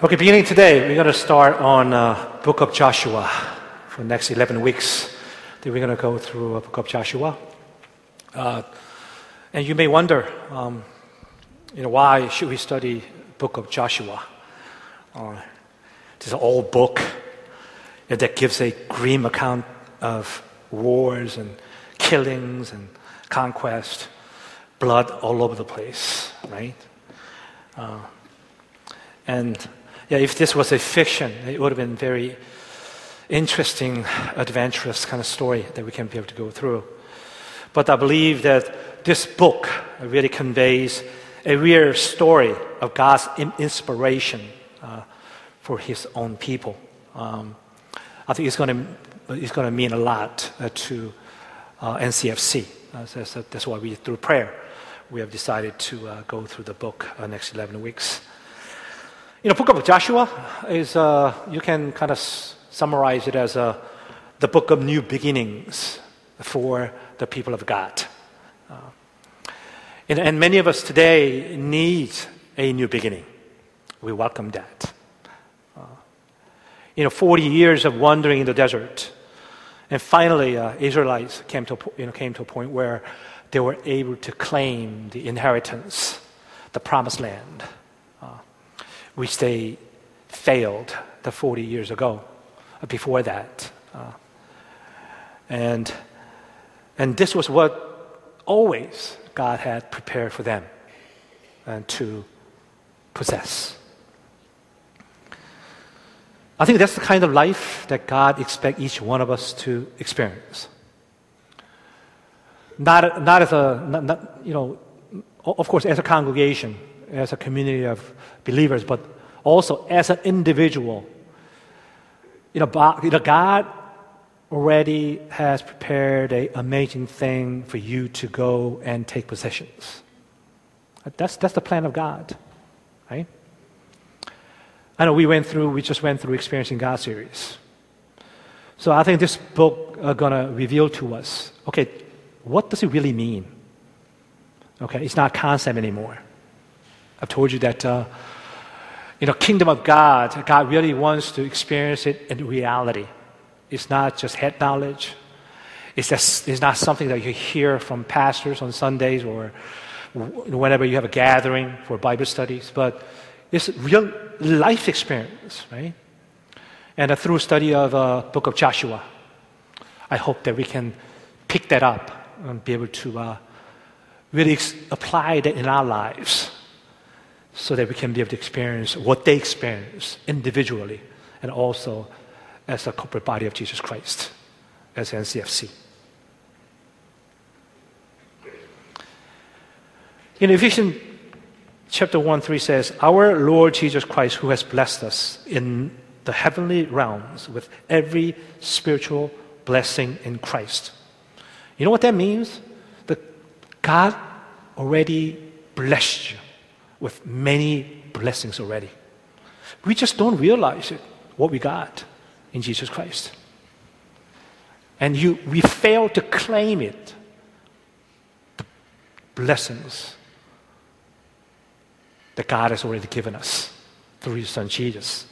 Okay, beginning today, we're going to start on uh, Book of Joshua for the next 11 weeks. Then we're going to go through a Book of Joshua. Uh, and you may wonder, um, you know, why should we study Book of Joshua? Uh, it's an old book that gives a grim account of wars and killings and conquest, blood all over the place, right? Uh, and yeah, if this was a fiction, it would have been very interesting, adventurous kind of story that we can be able to go through. But I believe that this book really conveys a real story of God's inspiration uh, for His own people. Um, I think it's going to it's going to mean a lot uh, to uh, NCFC. Uh, so that's why we, through prayer, we have decided to uh, go through the book uh, next 11 weeks. You know, book of Joshua is, uh, you can kind of summarize it as uh, the book of new beginnings for the people of God. Uh, and, and, many of us today need a new beginning. We welcome that. Uh, you know, 40 years of wandering in the desert. And finally, uh, Israelites came to, you know, came to a point where they were able to claim the inheritance, the promised land which they failed the 40 years ago, uh, before that. Uh, and, and this was what always God had prepared for them and to possess. I think that's the kind of life that God expects each one of us to experience. Not, not as a, not, not, you know, of course, as a congregation, as a community of believers, but also as an individual. You know, God already has prepared an amazing thing for you to go and take possessions. That's, that's the plan of God, right? I know we went through, we just went through Experiencing God series. So I think this book is uh, going to reveal to us, okay, what does it really mean? Okay, it's not concept anymore. I've told you that, uh, you know, kingdom of God, God really wants to experience it in reality. It's not just head knowledge. It's, just, it's not something that you hear from pastors on Sundays or whenever you have a gathering for Bible studies, but it's real life experience, right? And through study of uh, book of Joshua, I hope that we can pick that up and be able to uh, really ex- apply that in our lives so that we can be able to experience what they experience individually and also as a corporate body of Jesus Christ, as NCFC. In Ephesians chapter 1 3 says, Our Lord Jesus Christ, who has blessed us in the heavenly realms with every spiritual blessing in Christ. You know what that means? That God already blessed you with many blessings already. We just don't realize it, what we got in Jesus Christ. And you, we fail to claim it, the blessings that God has already given us through His Son Jesus.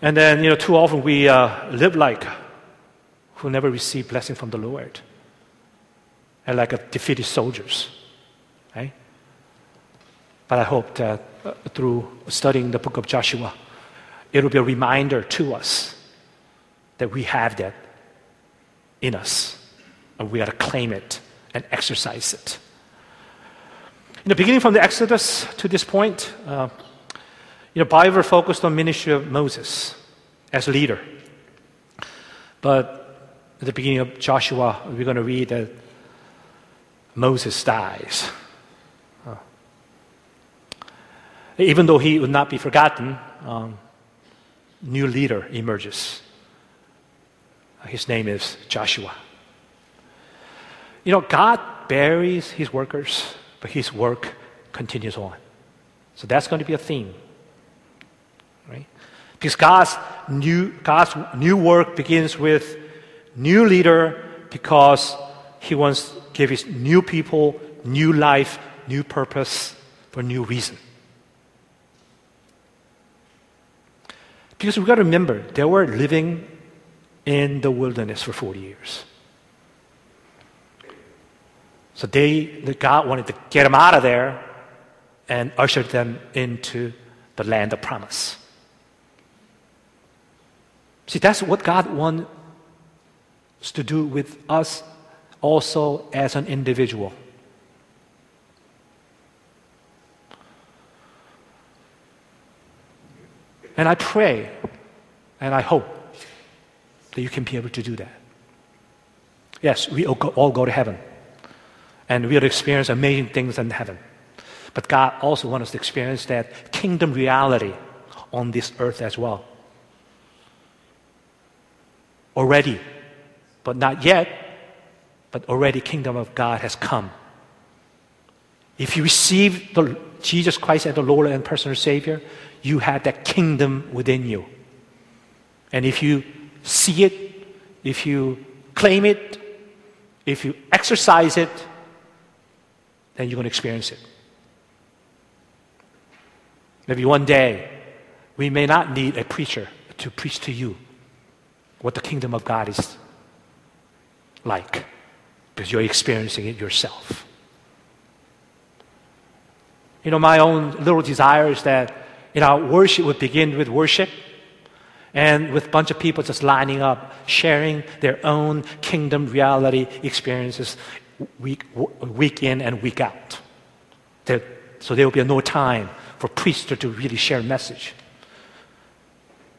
And then, you know, too often we uh, live like who never receive blessing from the Lord and like a defeated soldiers. Right? But I hope that uh, through studying the book of Joshua, it will be a reminder to us that we have that in us, and we got to claim it and exercise it. In the beginning, from the Exodus to this point, uh, you know, Bible focused on ministry of Moses as leader. But at the beginning of Joshua, we're going to read that Moses dies. Even though he would not be forgotten, um, new leader emerges. His name is Joshua. You know, God buries his workers, but his work continues on. So that's going to be a theme. Right? Because God's new, God's new work begins with new leader because he wants give his new people new life, new purpose for new reason. Because we've got to remember, they were living in the wilderness for 40 years. So they, God wanted to get them out of there and usher them into the land of promise. See, that's what God wants to do with us also as an individual. And I pray and I hope that you can be able to do that. Yes, we all go, to heaven and we'll experience amazing things in heaven. But God also wants us to experience that kingdom reality on this earth as well. Already, but not yet, but already kingdom of God has come. If you receive the, Jesus Christ as the Lord and personal Savior, you have that kingdom within you. And if you see it, if you claim it, if you exercise it, then you're going to experience it. Maybe one day, we may not need a preacher to preach to you what the kingdom of God is like because you're experiencing it yourself. You know, my own little desire is that you know, worship would begin with worship and with a bunch of people just lining up, sharing their own kingdom reality experiences week, week in and week out. so there will be no time for priests to really share a message.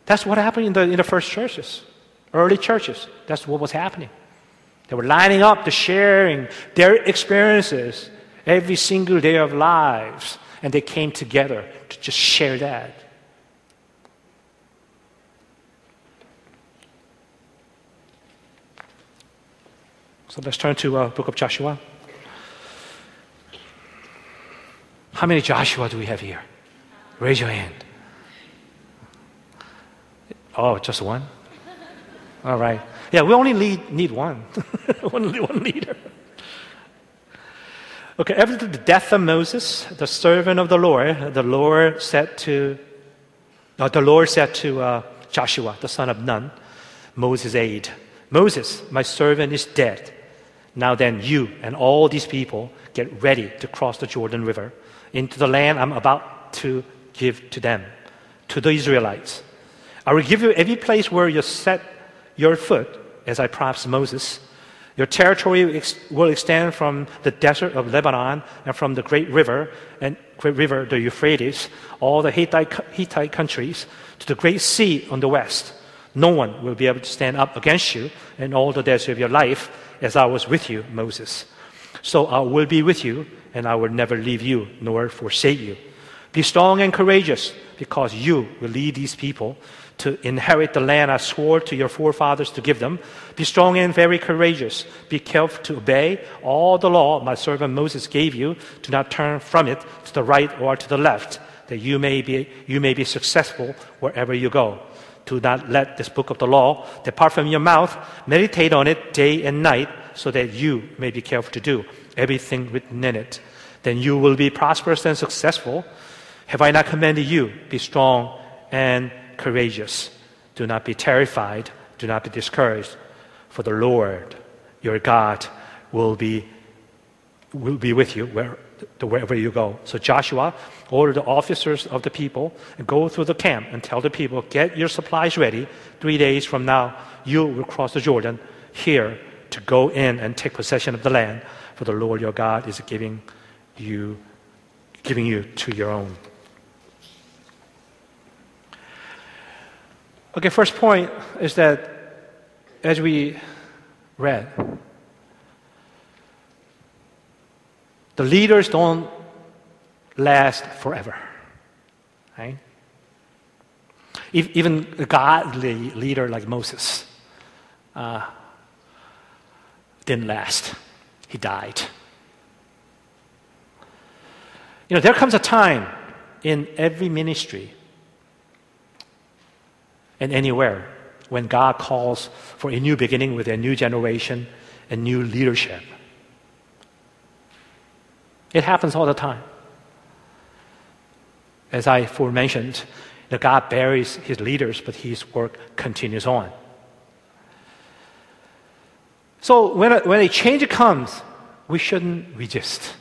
That's what happened in the, in the first churches, early churches. That's what was happening. They were lining up to sharing their experiences every single day of lives, and they came together to just share that. So let's turn to uh, book of Joshua. How many Joshua do we have here? Raise your hand. Oh, just one? All right. Yeah, we only need, need one. only one leader. Okay, after the death of Moses, the servant of the Lord, the Lord said to, uh, the Lord said to uh, Joshua, the son of Nun, Moses' aide, Moses, my servant is dead. Now then, you and all these people get ready to cross the Jordan River into the land I'm about to give to them, to the Israelites. I will give you every place where you set your foot, as I promised Moses. Your territory will extend from the desert of Lebanon and from the great river and great river, the Euphrates, all the Hittite, Hittite countries, to the great sea on the west. No one will be able to stand up against you in all the days of your life as I was with you, Moses. So I will be with you, and I will never leave you nor forsake you. Be strong and courageous, because you will lead these people to inherit the land I swore to your forefathers to give them. Be strong and very courageous. Be careful to obey all the law my servant Moses gave you. Do not turn from it to the right or to the left, that you may be, you may be successful wherever you go. Do not let this book of the law depart from your mouth. Meditate on it day and night so that you may be careful to do everything written in it. Then you will be prosperous and successful. Have I not commanded you? Be strong and courageous. Do not be terrified. Do not be discouraged. For the Lord your God will be, will be with you where, wherever you go. So Joshua order the officers of the people and go through the camp and tell the people, get your supplies ready. Three days from now, you will cross the Jordan here to go in and take possession of the land, for the Lord your God is giving you, giving you to your own. Okay, first point is that as we read, the leaders don't last forever. Right? Even a godly leader like Moses uh, didn't last. He died. You know, there comes a time in every ministry and anywhere when God calls for a new beginning with a new generation and new leadership. It happens all the time. as I forementioned, know, God buries his leaders, but his work continues on. So when a, when a change comes, we shouldn't resist.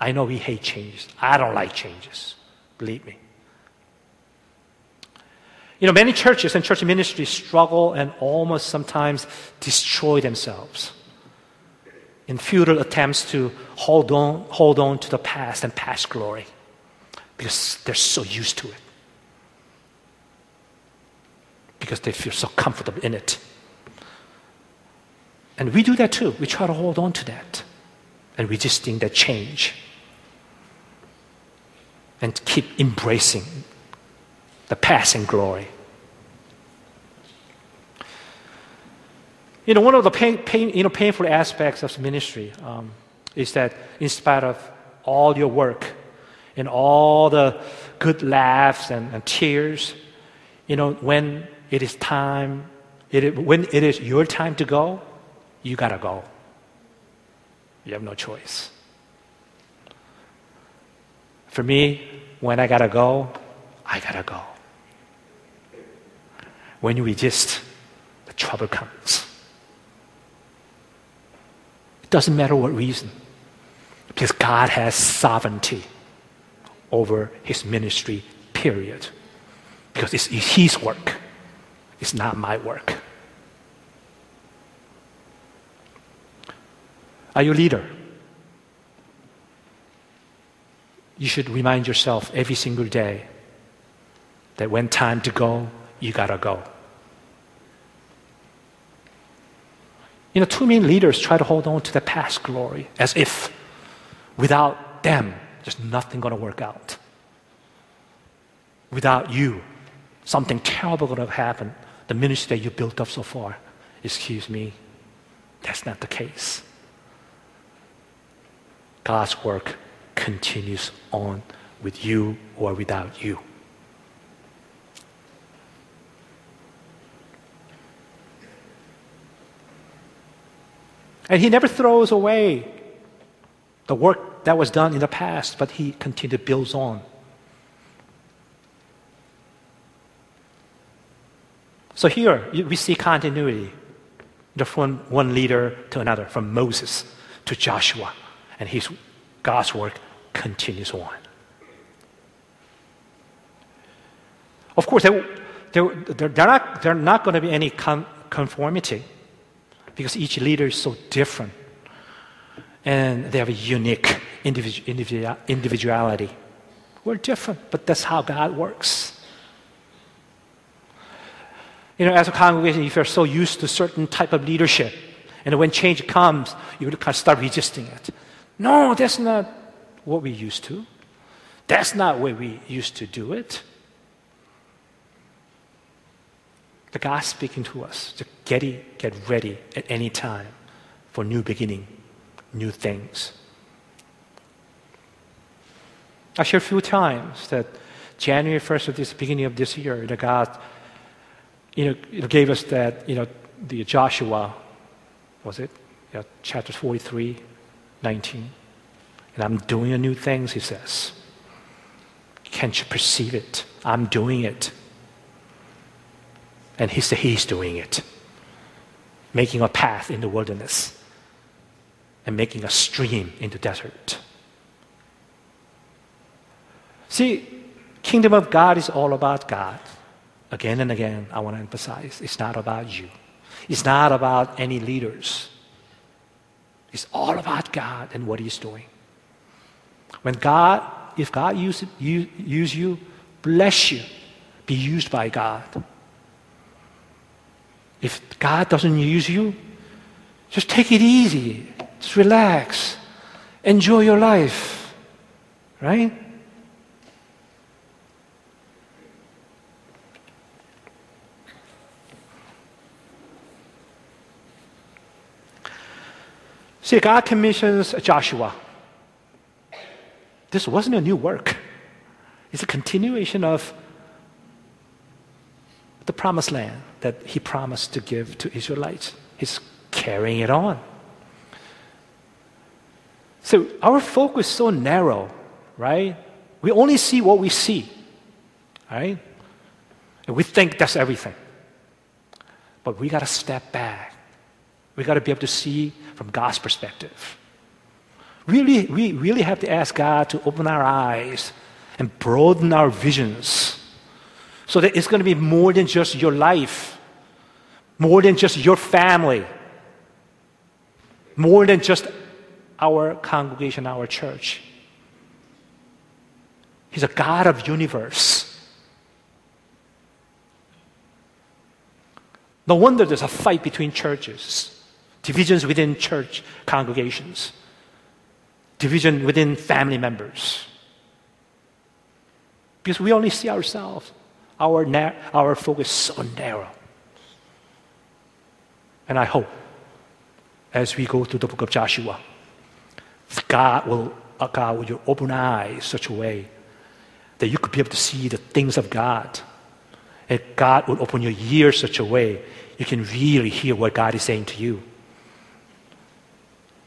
I know we hate changes. I don't like changes. Believe me. You know, many churches and church ministries struggle and almost sometimes destroy themselves in futile attempts to hold on, hold on to the past and past glory because they're so used to it. Because they feel so comfortable in it. And we do that too. We try to hold on to that. And resisting that change. And keep embracing the passing glory. You know, one of the pain, pain, you know, painful aspects of ministry um, is that in spite of all your work and all the good laughs and, and tears, you know, when it is time, it, when it is your time to go, you gotta go. You have no choice. For me, when I gotta go, I gotta go. When you resist, the trouble comes. It doesn't matter what reason, because God has sovereignty over his ministry, period. Because it's his work, it's not my work. Are you a leader? You should remind yourself every single day that when time to go, you gotta go. You know, too many leaders try to hold on to the past glory as if without them, there's nothing going to work out. Without you, something terrible going to happen. The ministry that you built up so far. Excuse me, that's not the case. God's work continues on with you or without you. And he never throws away the work that was done in the past, but he continued builds on. So here we see continuity from one leader to another, from Moses to Joshua, and his God's work continues on. Of course, there, there, there, there, not, there not going to be any conformity because each leader is so different and they have a unique individual, individuality. We're different, but that's how God works. You know, as a congregation, if you're so used to certain type of leadership, and when change comes, you kind of start resisting it. No, that's not what we used to. That's not where we used to do it. The God speaking to us to get, it, get ready at any time for new beginning, new things. I shared a few times that January 1st of this beginning of this year, the God you know, gave us that, you know, the Joshua, was it? Chapter 43, 19. And I'm doing a new things, he says. Can't you perceive it? I'm doing it. And he said he's doing it, making a path in the wilderness and making a stream in the desert. See, kingdom of God is all about God. Again and again, I want to emphasize, it's not about you. It's not about any leaders. It's all about God and what He's doing. When God, if God use, use, use you, bless you, be used by God. If God doesn't use you, just take it easy. Just relax. Enjoy your life. Right? See, God commissions Joshua. This wasn't a new work. It's a continuation of the promised land that he promised to give to Israelites. He's carrying it on. So our focus is so narrow, right? We only see what we see. right? And we think that's everything. But we got to step back. We got to be able to see from God's perspective. Really, we really have to ask God to open our eyes and broaden our visions so that it's going to be more than just your life, more than just your family, more than just our congregation, our church. He's a God of universe. No wonder there's a fight between churches, divisions within church congregations, division within family members. Because we only see ourselves. Our, na- our focus so narrow. And I hope as we go through the book of Joshua, God will, uh, God will open eyes such a way that you could be able to see the things of God. And God will open your ears such a way you can really hear what God is saying to you.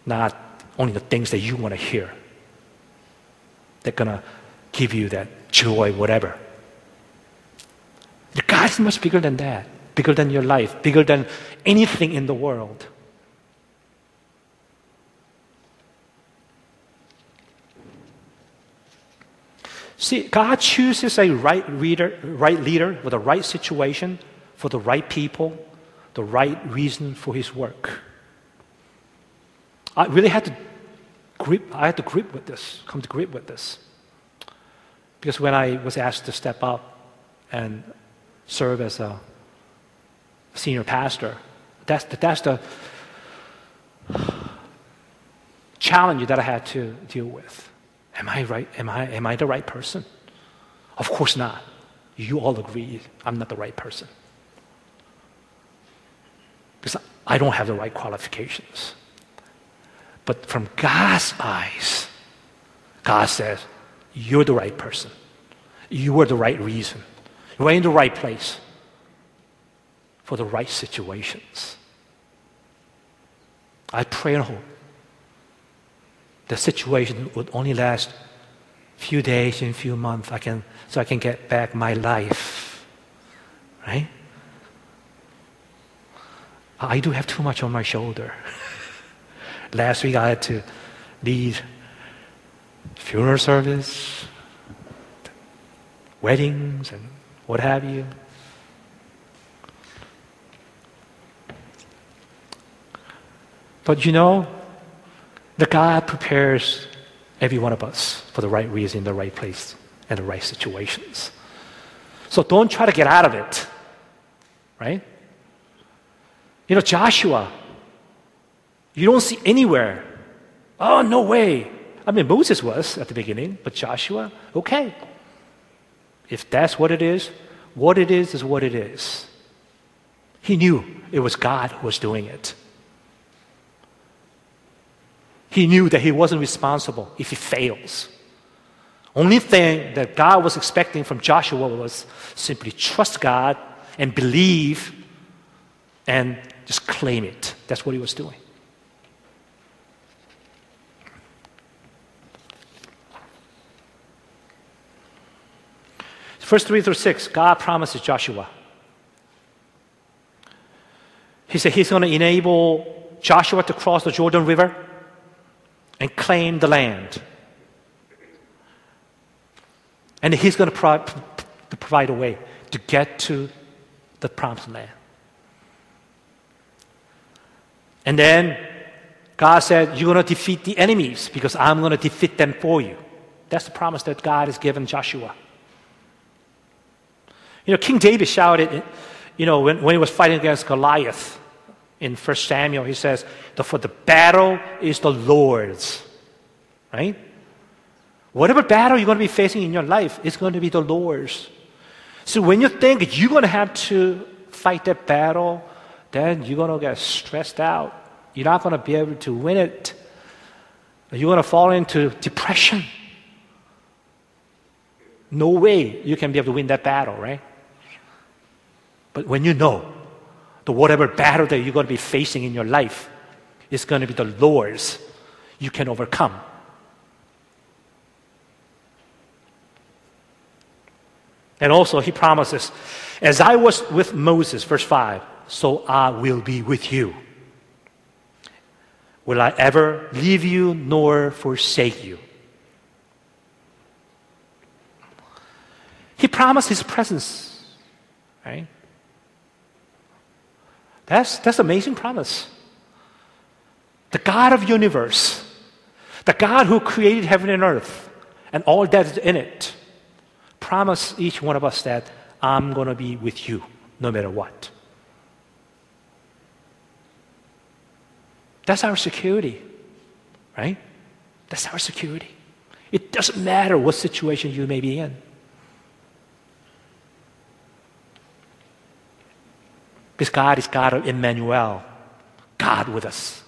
Not only the things that you want to hear. They're going to give you that joy, whatever. God is much bigger than that, bigger than your life, bigger than anything in the world. See, God chooses a right reader, right leader with the right situation for the right people, the right reason for his work. I really had to grip, I had to grip with this, come to grip with this. Because when I was asked to step up and serve as a senior pastor, that's the, that's the challenge that I had to deal with. Am I right? Am I, am I the right person? Of course not. You all agree I'm not the right person. Because I don't have the right qualifications. But from God's eyes, God says, You're the right person. You are the right reason. You're in the right place for the right situations. I pray and hope the situation would only last a few days and few months. I can, so I can get back my life. Right? I do have too much on my shoulder. Last week I had to lead funeral service, weddings, and what have you. But you know, the God prepares every one of us for the right reason, the right place, and the right situations. So don't try to get out of it, right? You know, Joshua, you don't see anywhere. Oh, no way. I mean, Moses was at the beginning, but Joshua, okay. If that's what it is, what it is is what it is. He knew it was God who was doing it. He knew that he wasn't responsible if he fails. Only thing that God was expecting from Joshua was simply trust God and believe and just claim it. That's what he was doing. Verse 3 through 6, God promises Joshua. He said he's going to enable Joshua to cross the Jordan River and claim the land. And He's going to, pro- provide a way to get to the promised land. And then God said, You're going to defeat the enemies because I'm going to defeat them for you. That's the promise that God has given Joshua. You know, King David shouted, you know, when, when he was fighting against Goliath in 1 Samuel, he says, For the battle is the Lord's, right? Whatever battle you're going to be facing in your life is going to be the Lord's. So when you think you're going to have to fight that battle, then you're going to get stressed out. You're not going to be able to win it. You're going to fall into depression. No way you can be able to win that battle, right? But when you know the whatever battle that you're going to be facing in your life is going to be the Lord's, you can overcome. And also, he promises, as I was with Moses, verse 5, so I will be with you. Will I ever leave you nor forsake you? He promised his presence, right? That's, that's amazing promise. The God of universe, the God who created heaven and earth and all that is in it, promise each one of us that I'm going to be with you no matter what. That's our security, right? That's our security. It doesn't matter what situation you may be in. Because God is God of Emmanuel, God with us.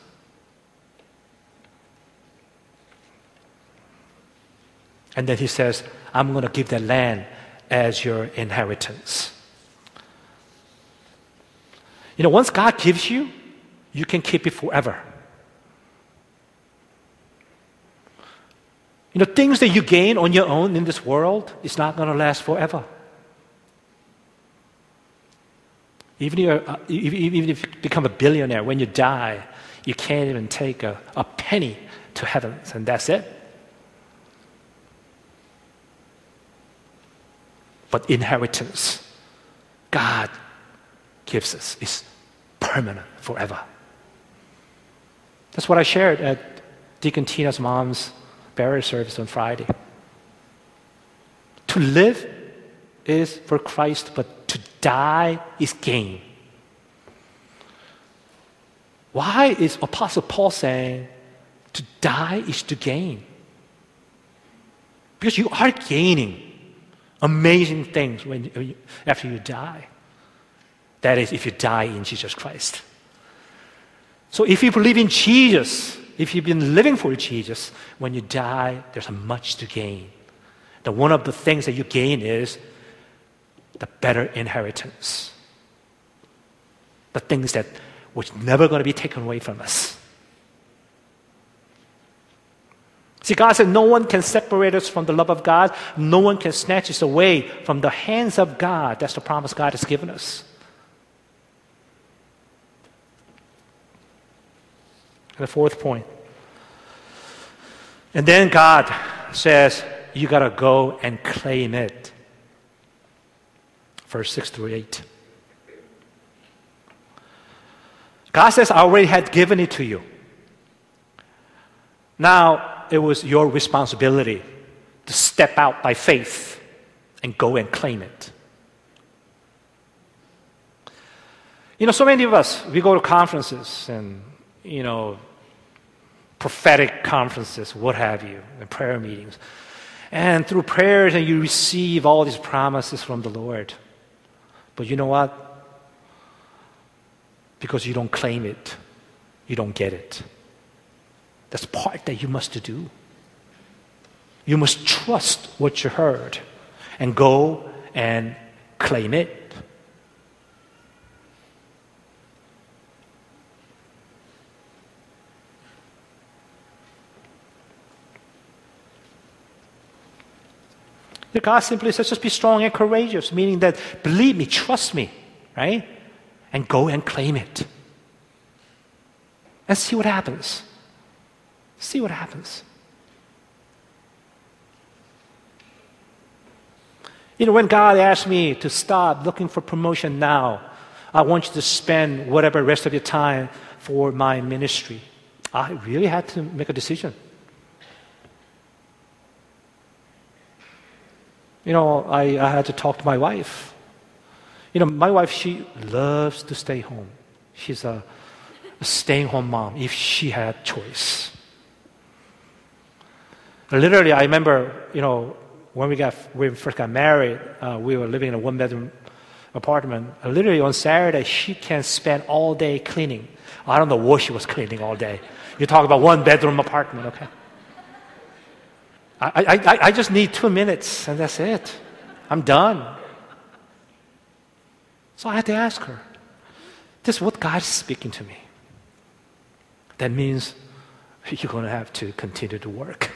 And then he says, I'm going to give that land as your inheritance. You know, once God gives you, you can keep it forever. You know, things that you gain on your own in this world is not going to last forever. Even if, uh, even if you become a billionaire, when you die, you can't even take a, a penny to heaven, and that's it. But inheritance, God gives us, is permanent forever. That's what I shared at Deacon Tina's mom's burial service on Friday. To live is for Christ, but to die is gain. Why is Apostle Paul saying to die is to gain? Because you are gaining amazing things when, after you die. That is, if you die in Jesus Christ. So if you believe in Jesus, if you've been living for Jesus, when you die, there's much to gain. The one of the things that you gain is the better inheritance. The things that was never going to be taken away from us. See, God said, No one can separate us from the love of God. No one can snatch us away from the hands of God. That's the promise God has given us. And the fourth point. And then God says, You got to go and claim it. Verse 6 through 8. God says, I already had given it to you. Now it was your responsibility to step out by faith and go and claim it. You know, so many of us, we go to conferences and, you know, prophetic conferences, what have you, and prayer meetings. And through prayers, and you receive all these promises from the Lord. But you know what? Because you don't claim it, you don't get it. That's part that you must do. You must trust what you heard and go and claim it. God simply says, just be strong and courageous, meaning that believe me, trust me, right? And go and claim it. And see what happens. See what happens. You know, when God asked me to stop looking for promotion now, I want you to spend whatever rest of your time for my ministry. I really had to make a decision. You know, I, I had to talk to my wife. You know, my wife, she loves to stay home. She's a, a staying home mom if she had choice. Literally, I remember, you know, when we got when we first got married, uh, we were living in a one bedroom apartment. literally on Saturday, she can spend all day cleaning. I don't know what she was cleaning all day. You talk about one bedroom apartment, okay? I, I, I just need two minutes and that's it. I'm done. So I had to ask her, this is what God is speaking to me. That means you're going to have to continue to work.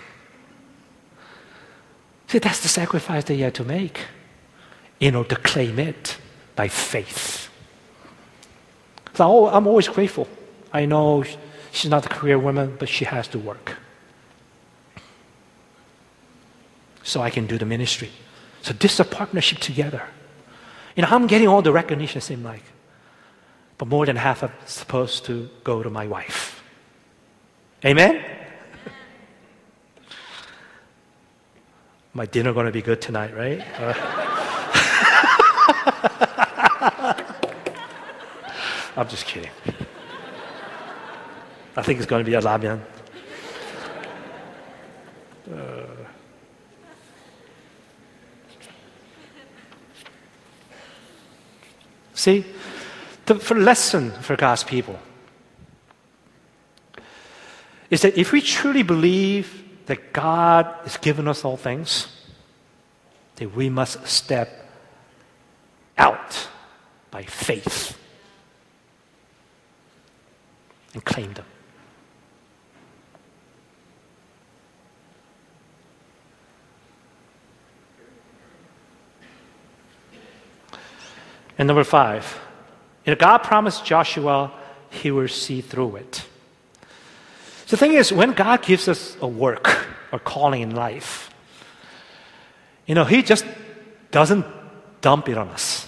See, that's the sacrifice that you had to make. in order to claim it by faith. So I'm always grateful. I know she's not a career woman, but she has to work. So I can do the ministry. So this is a partnership together. You know, I'm getting all the recognition, it seems like. But more than half are supposed to go to my wife. Amen? my dinner going to be good tonight, right? Uh, I'm just kidding. I think it's going to be a ramen. See, the lesson for God's people is that if we truly believe that God has given us all things, that we must step out by faith and claim them. And number five, know, God promised Joshua he will see through it. The thing is, when God gives us a work or calling in life, you know, He just doesn't dump it on us.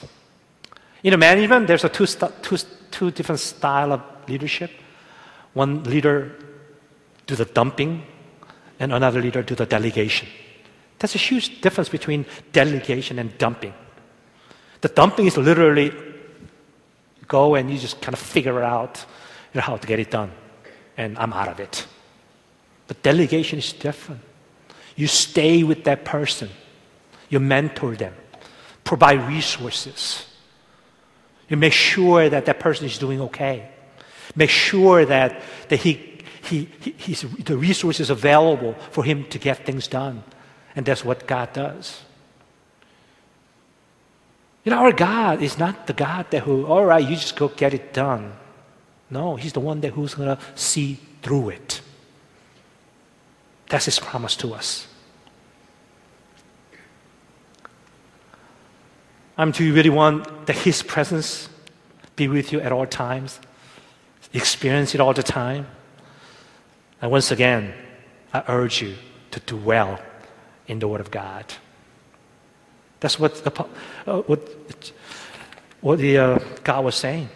You know, management, there's a two, two, two different style of leadership. One leader do the dumping, and another leader do the delegation. That's a huge difference between delegation and dumping. The dumping is literally go and you just kind of figure out you know, how to get it done and I'm out of it. But delegation is different. You stay with that person, you mentor them, provide resources. You make sure that that person is doing okay. Make sure that, that he, he, he the resources available for him to get things done. And that's what God does. You know, our God is not the God that who, all right, you just go get it done. No, He's the one that who's going to see through it. That's His promise to us. Um, do you really want that His presence be with you at all times? Experience it all the time? And once again, I urge you to dwell in the Word of God. That's what, uh, what, what the, uh, God was saying.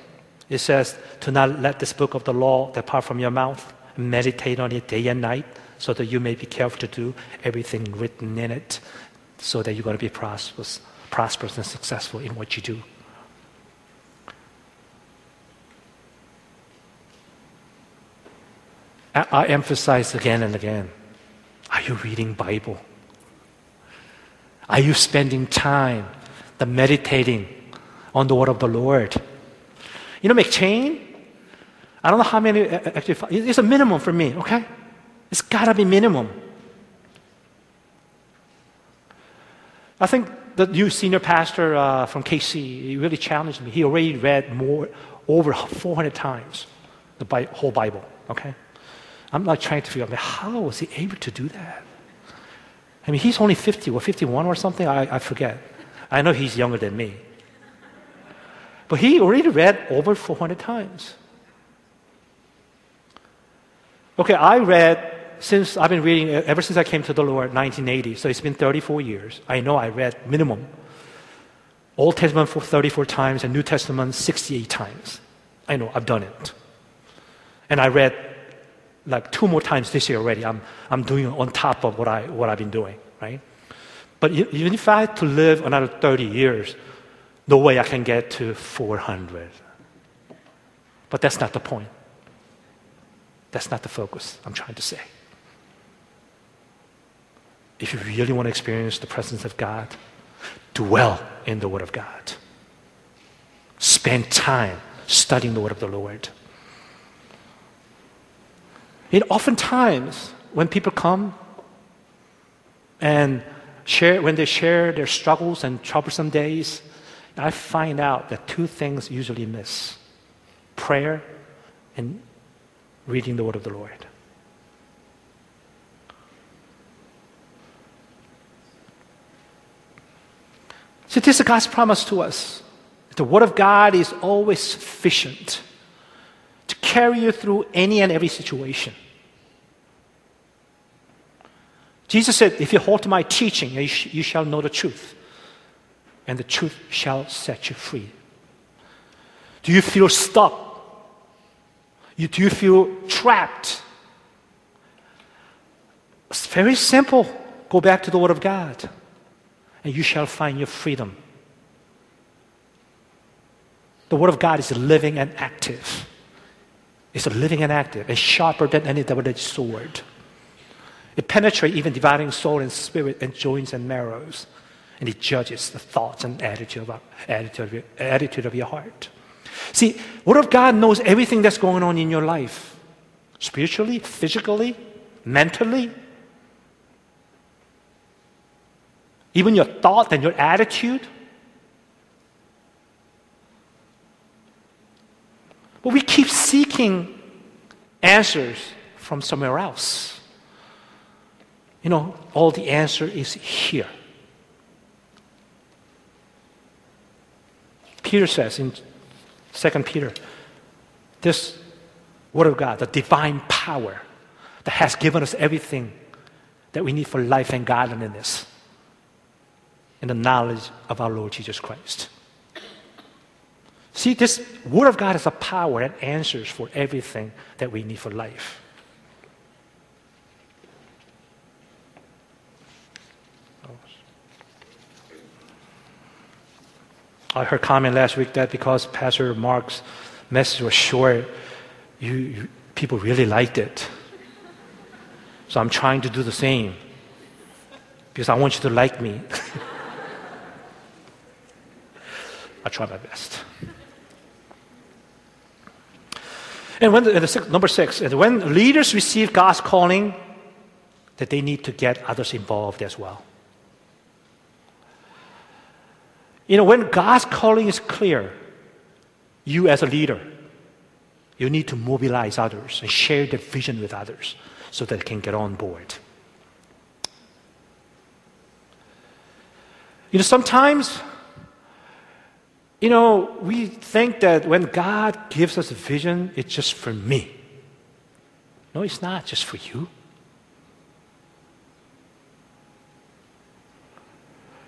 It says, to not let this book of the law depart from your mouth. Meditate on it day and night so that you may be careful to do everything written in it so that you're going to be prosperous, prosperous and successful in what you do. I, I emphasize again and again, are you reading Bible? Are you spending time the meditating on the word of the Lord? You know, McCheyne, I don't know how many, actually, it's a minimum for me, okay? It's gotta be minimum. I think the new senior pastor uh, from KC, he really challenged me. He already read more, over 400 times the whole Bible, okay? I'm not trying to figure out how was he able to do that? I mean, he's only 50 or 51 or something, I, I forget. I know he's younger than me. But he already read over 400 times. Okay, I read since I've been reading uh, ever since I came to the Lord, 1980. So it's been 34 years. I know I read minimum Old Testament for 34 times and New Testament 68 times. I know I've done it. And I read like two more times this year already. I'm, I'm doing on top of what, I, what I've been doing, right? But even if I had to live another 30 years, no way I can get to 400. But that's not the point. That's not the focus I'm trying to say. If you really want to experience the presence of God, dwell in the Word of God. Spend time studying the Word of the Lord. And oftentimes, when people come and share, when they share their struggles and troublesome days, I find out that two things usually miss prayer and reading the word of the Lord. So this is God's promise to us. The Word of God is always sufficient carry you through any and every situation. Jesus said, If you hold to my teaching, you, sh- you shall know the truth, and the truth shall set you free. Do you feel stuck? You, do you feel trapped? It's very simple. Go back to the Word of God, and you shall find your freedom. The Word of God is living and active. It's a living and active. It's sharper than any double-edged sword. It penetrates even dividing soul and spirit and joints and marrows. And it judges the thoughts and attitude of, attitude of, your, attitude of your heart. See, Word of God knows everything that's going on in your life spiritually, physically, mentally. Even your thought and your attitude. But we keep seeking answers from somewhere else. You know, all the answer is here. Peter says in 2 Peter, this Word of God, the divine power that has given us everything that we need for life and godliness in the knowledge of our Lord Jesus Christ. See, this Word of God is a power that answers for everything that we need for life. I heard comment last week that because Pastor Mark's message was short, you, you, people really liked it. So I'm trying to do the same because I want you to like me. I try my best. And when the, the, number six, when leaders receive God's calling, that they need to get others involved as well. You know, when God's calling is clear, you as a leader, you need to mobilize others and share the vision with others so that they can get on board. You know, sometimes, you know, we think that when God gives us a vision, it's just for me. No, it's not just for you.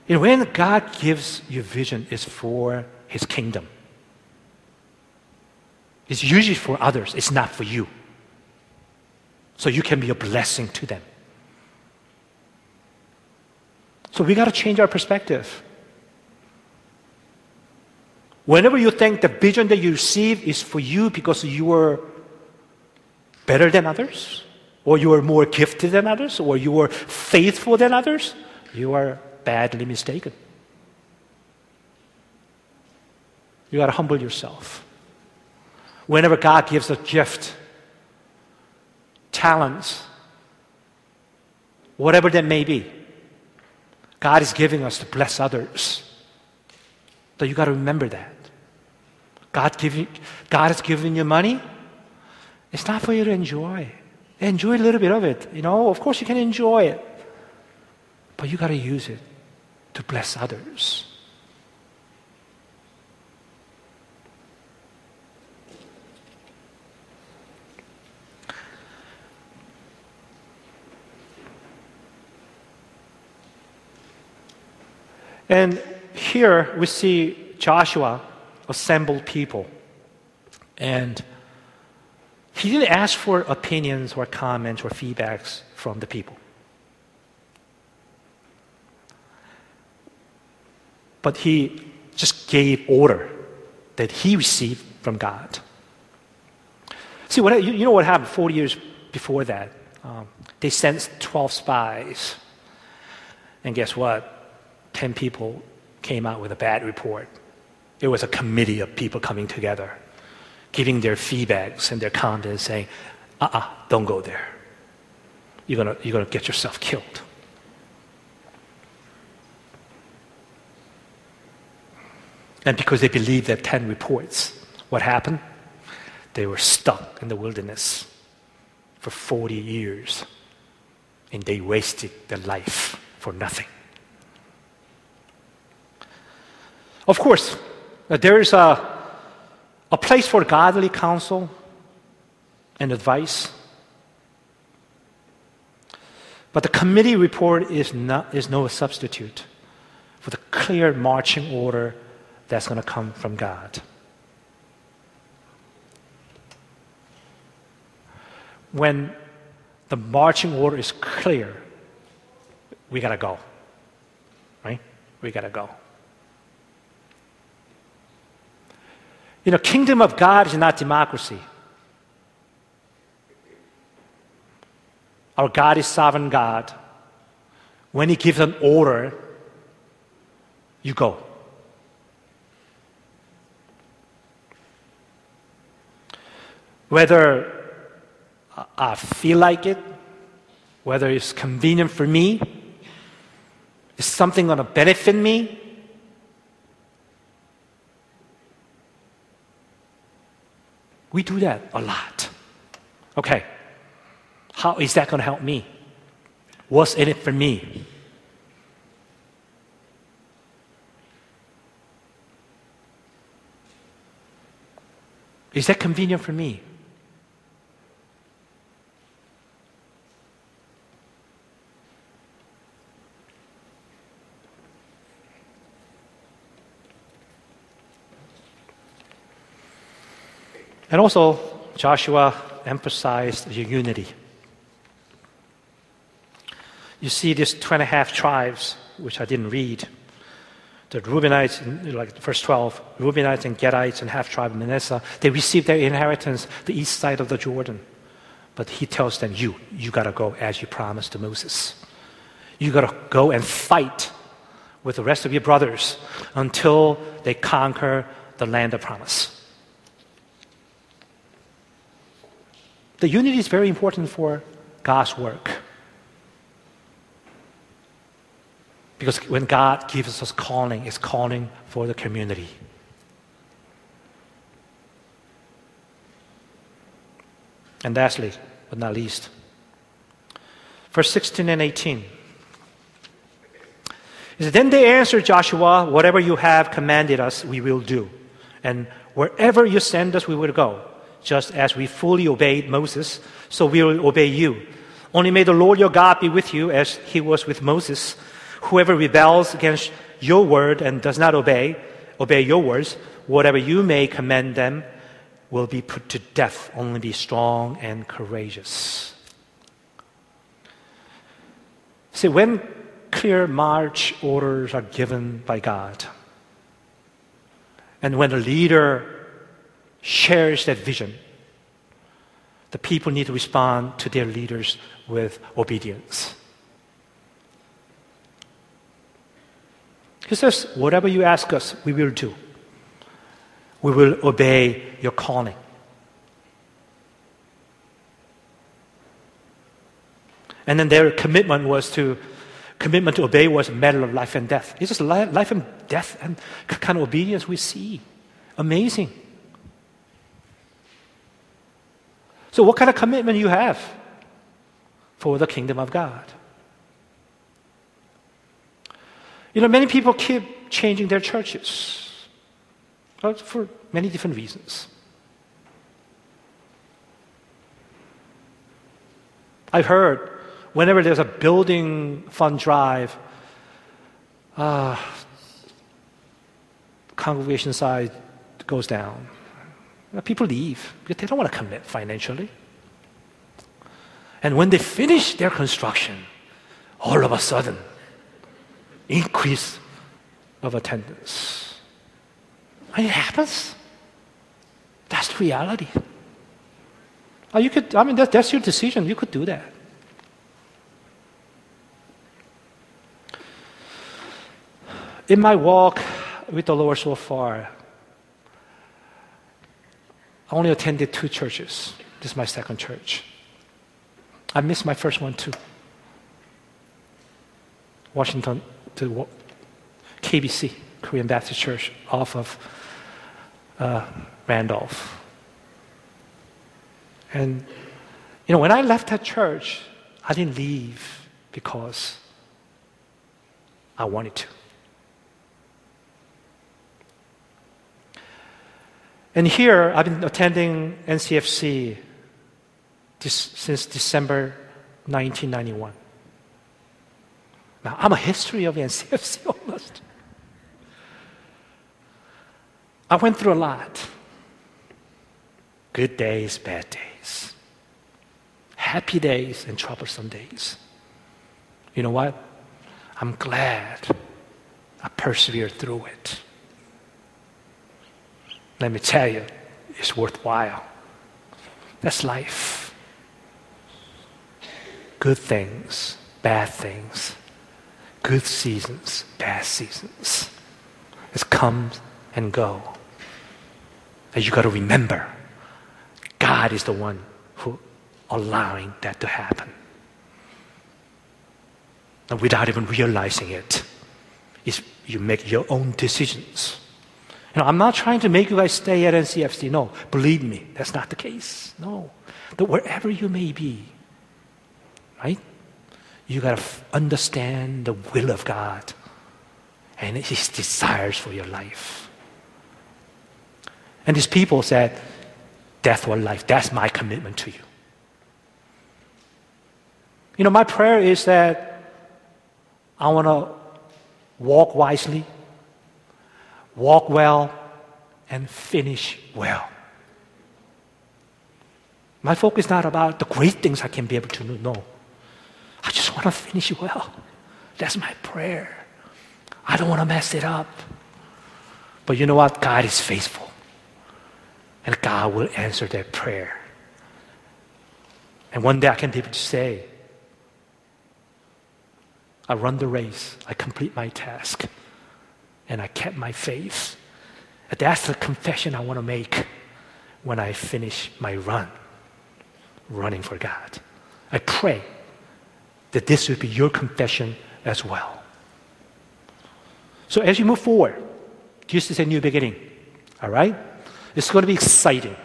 You know, when God gives you vision, it's for His kingdom. It's usually for others, it's not for you. So you can be a blessing to them. So we got to change our perspective. Whenever you think the vision that you receive is for you because you are better than others, or you are more gifted than others, or you are faithful than others, you are badly mistaken. You got to humble yourself. Whenever God gives a gift, talents, whatever that may be, God is giving us to bless others. So you got to remember that. God, give God has given you money. It's not for you to enjoy. Enjoy a little bit of it. You know, of course you can enjoy it. But you got to use it to bless others. And here we see Joshua assemble people. And he didn't ask for opinions or comments or feedbacks from the people. but he just gave order that he received from God. See, what, you, know what happened 40 years before that? Um, they sent 12 spies. And guess what? 10 people came out with a bad report. It was a committee of people coming together, giving their feedbacks and their comments, saying, uh uh-uh, uh, do not go there. You're going you're going to get yourself killed. And because they believed their 10 reports, what happened? They were stuck in the wilderness for 40 years. And they wasted their life for nothing. Of course, there is a, a place for godly counsel and advice. But the committee report is, not, is no substitute for the clear marching order that's going to come from God. When the marching order is clear, we got to go. Right? We got to go. You know, kingdom of God is not democracy. Our God is sovereign God. When He gives an order, you go. Whether I feel like it, whether it's convenient for me, is something going to benefit me, We do that a lot. Okay, how is that going to help me? What's in it for me? Is that convenient for me? And also, Joshua emphasized the unity. You see these two and a half tribes, which I didn't read. The Reubenites, like verse 12, Reubenites and Gadites and half tribe of Manasseh, they received their inheritance the east side of the Jordan. But he tells them, you, you got to go as you promised to Moses. You got to go and fight with the rest of your brothers until they conquer the land of promise. The unity is very important for God's work. Because when God gives us calling, it's calling for the community. And lastly, but not least, verse 16 and 18. Said, then they answered Joshua, Whatever you have commanded us, we will do. And wherever you send us, we will go just as we fully obeyed Moses, so we will obey you. Only may the Lord your God be with you as he was with Moses. Whoever rebels against your word and does not obey, obey your words, whatever you may command them will be put to death. Only be strong and courageous. See, when clear march orders are given by God, and when a leader shares that vision, the people need to respond to their leaders with obedience. He says, Whatever you ask us, we will do. We will obey your calling. And then their commitment was to commitment to obey was a matter of life and death. It's just life and death and kind of obedience we see. Amazing. So, what kind of commitment you have for the kingdom of God? You know, many people keep changing their churches for many different reasons. I've heard whenever there's a building fund drive, uh, congregation size goes down. People leave because they don't want to commit financially. And when they finish their construction, all of a sudden, increase of attendance. And it happens. That's the reality. You could, I mean, that, that's your decision. You could do that. In my walk with the Lord so far, I only attended two churches. This is my second church. I missed my first one too. Washington to KBC, Korean Baptist Church, off of uh, Randolph. And, you know, when I left that church, I didn't leave because I wanted to. And here, I've been attending NCFC this, since December 1991. Now, I'm a history of NCFC almost. I went through a lot good days, bad days, happy days, and troublesome days. You know what? I'm glad I persevered through it. Let me tell you, it's worthwhile. That's life. Good things, bad things, good seasons, bad seasons. It comes and go. And you got to remember, God is the one who allowing that to happen. And without even realizing it, you make your own decisions. You know, I'm not trying to make you guys stay at NCFC. No, believe me, that's not the case. No. But wherever you may be, right? You got to f- understand the will of God and His desires for your life. And these people said, Death or life, that's my commitment to you. You know, my prayer is that I want to walk wisely, walk well, and finish well. My focus is not about the great things I can be able to do. No. I just want to finish well. That's my prayer. I don't want to mess it up. But you know what? God is faithful. And God will answer that prayer. And one day I can be able to say, I run the race, I complete my task, and I kept my faith. That's the confession I want to make when I finish my run, running for God. I pray that this would be your confession as well. So as you move forward, this is a new beginning. All right? It's going to be exciting.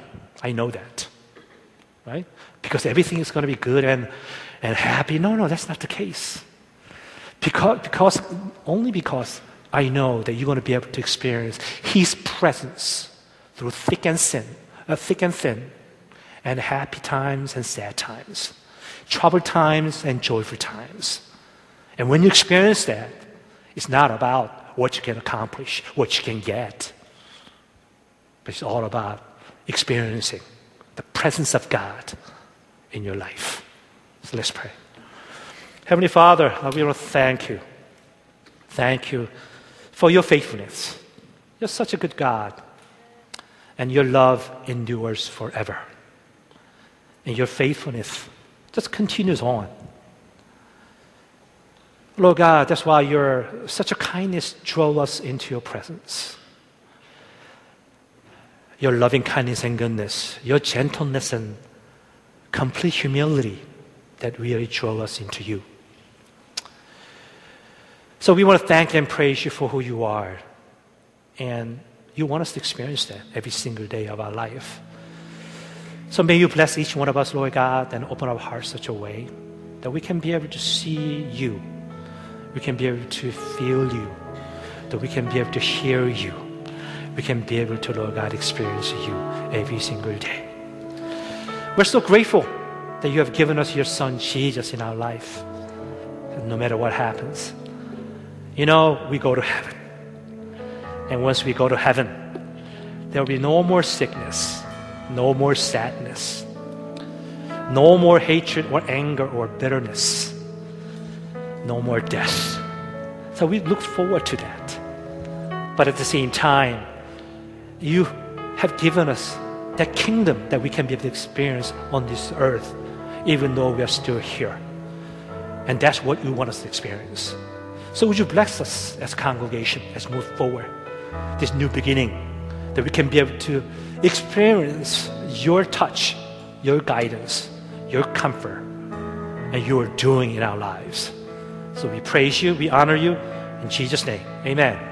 I know that. Right? Because everything is going to be good and, and happy. No, no, that's not the case. Because, because, only because I know that you're going to be able to experience His presence through thick and thin, uh, thick and thin, and happy times and sad times, troubled times and joyful times. And when you experience that, it's not about what you can accomplish, what you can get, but it's all about experiencing the presence of God in your life. So let's pray. Heavenly Father, we want to thank you. Thank you for your faithfulness. You're such a good God, and your love endures forever. And your faithfulness just continues on. Lord God, that's why your such a kindness drove us into your presence. Your loving kindness and goodness, your gentleness and complete humility that really drove us into you. So we want to thank and praise you for who you are. And you want us to experience that every single day of our life. So may you bless each one of us, Lord God, and open our hearts such a way that we can be able to see you. We can be able to feel you. That we can be able to hear you. We can be able to, Lord God, experience you every single day. We're so grateful that you have given us your son, Jesus, in our life. no matter what happens, you know, we go to heaven. And once we go to heaven, there will be no more sickness, no more sadness, no more hatred or anger or bitterness, no more death. So we look forward to that. But at the same time, you have given us that kingdom that we can be able to experience on this earth, even though we are still here. And that's what you want us to experience. So would you bless us as congregation as move forward, this new beginning, that we can be able to experience your touch, your guidance, your comfort, and your doing in our lives. So we praise you, we honor you, in Jesus' name. Amen.